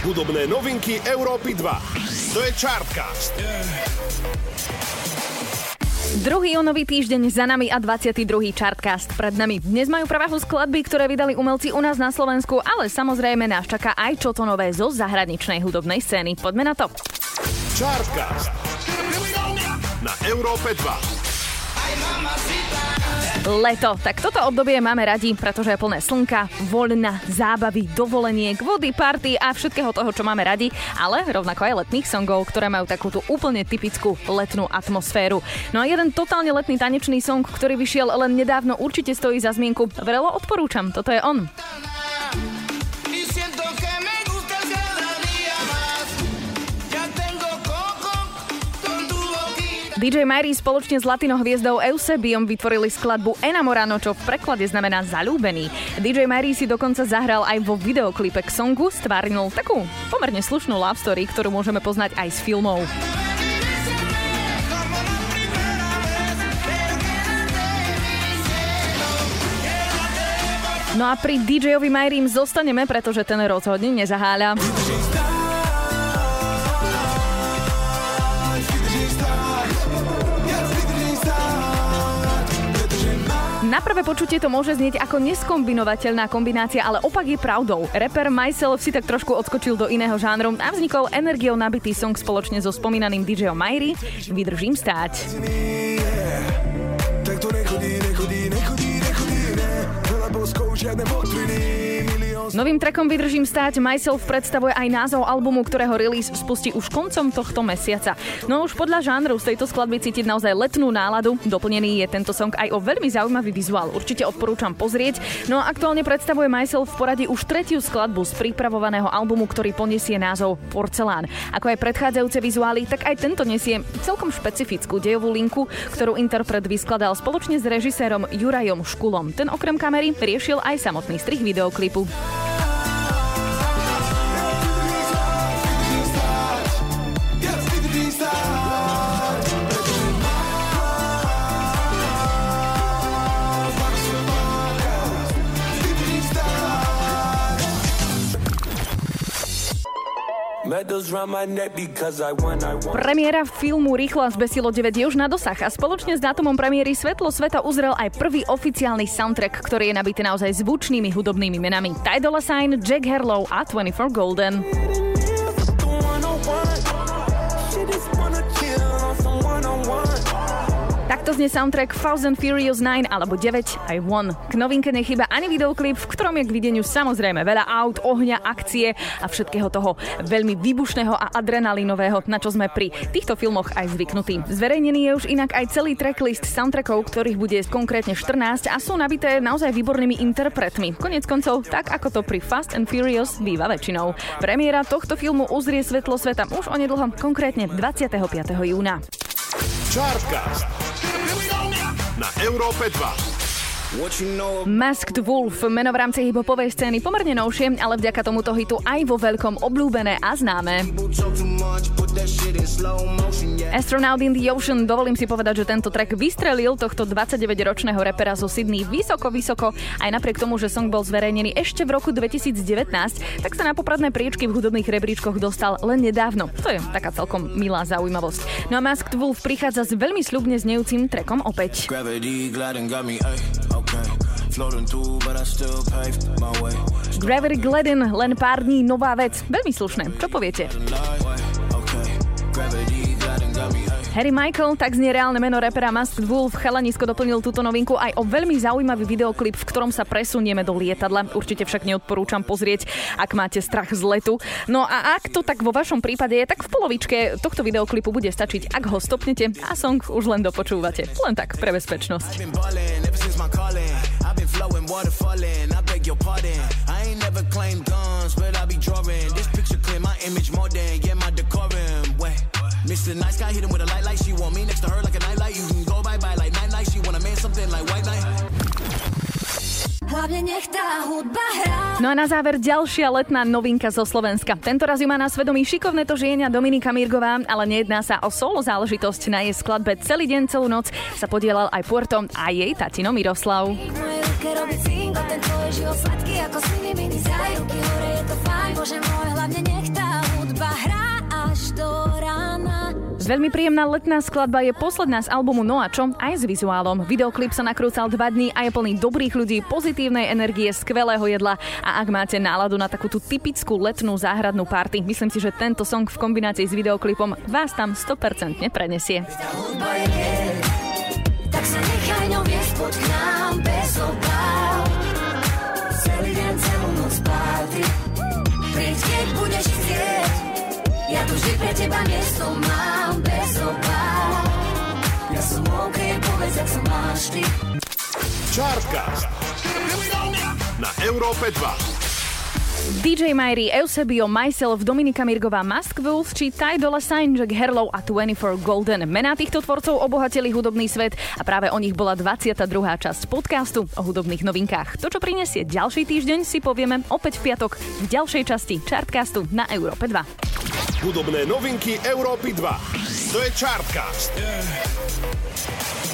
Hudobné novinky Európy 2. To je Chartcast. Druhý júnový týždeň za nami a 22. Chartcast pred nami. Dnes majú prevahu skladby, ktoré vydali umelci u nás na Slovensku, ale samozrejme nás čaká aj čo to nové zo zahraničnej hudobnej scény. Poďme na to. Chartcast. Na Európe 2. Leto. Tak toto obdobie máme radi, pretože je plné slnka, voľna, zábavy, dovoleniek, vody, party a všetkého toho, čo máme radi, ale rovnako aj letných songov, ktoré majú takúto úplne typickú letnú atmosféru. No a jeden totálne letný tanečný song, ktorý vyšiel len nedávno, určite stojí za zmienku. Vrelo odporúčam, toto je on. DJ Mary spoločne s latino hviezdou Eusebiom vytvorili skladbu Enamorano, čo v preklade znamená zalúbený. DJ Mary si dokonca zahral aj vo videoklipe k songu, stvárnil takú pomerne slušnú love story, ktorú môžeme poznať aj z filmov. No a pri DJ-ovi Majrím zostaneme, pretože ten rozhodne nezaháľa. Na prvé počutie to môže znieť ako neskombinovateľná kombinácia, ale opak je pravdou. Rapper Myself si tak trošku odskočil do iného žánru a vznikol energiou nabitý song spoločne so spomínaným DJom Myri Vydržím stáť. Tak to nechodí, nechodí, nechodí, nechodí, ne, veľa boskov, žiadne potriny. Novým trekom Vydržím stáť Myself predstavuje aj názov albumu, ktorého release spustí už koncom tohto mesiaca. No už podľa žánru z tejto skladby cítiť naozaj letnú náladu. Doplnený je tento song aj o veľmi zaujímavý vizuál. Určite odporúčam pozrieť. No a aktuálne predstavuje Myself v poradí už tretiu skladbu z pripravovaného albumu, ktorý poniesie názov Porcelán. Ako aj predchádzajúce vizuály, tak aj tento nesie celkom špecifickú dejovú linku, ktorú interpret vyskladal spoločne s režisérom Jurajom Škulom. Ten okrem kamery riešil aj samotný strih videoklipu. Premiéra filmu Rýchlo a zbesilo 9 je už na dosah a spoločne s dátumom premiéry Svetlo sveta uzrel aj prvý oficiálny soundtrack, ktorý je nabitý naozaj zvučnými hudobnými menami. Ty Sign, Jack Harlow a 24 Golden. Takto znie soundtrack Fast and Furious 9 alebo 9 aj 1. K novinke nechyba ani videoklip, v ktorom je k videniu samozrejme veľa aut, ohňa, akcie a všetkého toho veľmi výbušného a adrenalinového, na čo sme pri týchto filmoch aj zvyknutí. Zverejnený je už inak aj celý tracklist soundtrackov, ktorých bude konkrétne 14 a sú nabité naozaj výbornými interpretmi. Konec koncov, tak ako to pri Fast and Furious býva väčšinou. Premiéra tohto filmu uzrie svetlo sveta už onedlho, konkrétne 25. júna. Chartcast na Európe 2. Masked Wolf, meno v rámci hiphopovej scény pomerne novšie, ale vďaka tomuto hitu aj vo veľkom obľúbené a známe. Astronaut in the Ocean, dovolím si povedať, že tento track vystrelil tohto 29-ročného repera zo Sydney vysoko, vysoko, aj napriek tomu, že song bol zverejnený ešte v roku 2019, tak sa na popradné priečky v hudobných rebríčkoch dostal len nedávno. To je taká celkom milá zaujímavosť. No a Masked Wolf prichádza s veľmi sľubne znejúcim trackom opäť. Gravity, Gravity Gladden, len pár dní nová vec. Veľmi slušné. Čo poviete? Harry Michael, tak znie reálne meno repera Masked Wolf. Chalanisko doplnil túto novinku aj o veľmi zaujímavý videoklip, v ktorom sa presunieme do lietadla. Určite však neodporúčam pozrieť, ak máte strach z letu. No a ak to tak vo vašom prípade je, tak v polovičke tohto videoklipu bude stačiť, ak ho stopnete a song už len dopočúvate. Len tak pre bezpečnosť. Water falling. I beg your pardon. I ain't never claimed guns, but I be drawing. This picture clear my image more than yeah my decorum. Wait, Mr. Nice Guy hit him with a light like she want me next to her like a nightlight. You can go bye bye like night night. She wanna man something like white night. No a na záver ďalšia letná novinka zo Slovenska. Tento raz ju má na svedomí šikovné to žienia Dominika Mirgová, ale nejedná sa o solo záležitosť. Na jej skladbe celý deň, celú noc sa podielal aj Puerto a jej tatino Miroslav. Robí robiť cinko Ten tvoj život sladký ako siny mini Zajruky hore je to fajn Bože môj, hlavne nech tá hudba hrá až do rána Veľmi príjemná letná skladba je posledná z albumu a Noačo aj s vizuálom. Videoklip sa nakrúcal dva dní a je plný dobrých ľudí, pozitívnej energie, skvelého jedla a ak máte náladu na takúto typickú letnú záhradnú party, myslím si, že tento song v kombinácii s videoklipom vás tam 100% prenesie. Tá teba miesto mám bez obáv. Ja som OK, povedz, ak sa máš ty. Chartcast na Európe 2. DJ Myri, Eusebio, Myself, Dominika Mirgová, Musk Wolf či Ty Dolla Sign, Jack Harlow a 24 Golden. Mená týchto tvorcov obohatili hudobný svet a práve o nich bola 22. časť podcastu o hudobných novinkách. To, čo prinesie ďalší týždeň, si povieme opäť v piatok v ďalšej časti Chartcastu na Európe 2. Hudobné novinky Európy 2. To je Chartcast. Yeah.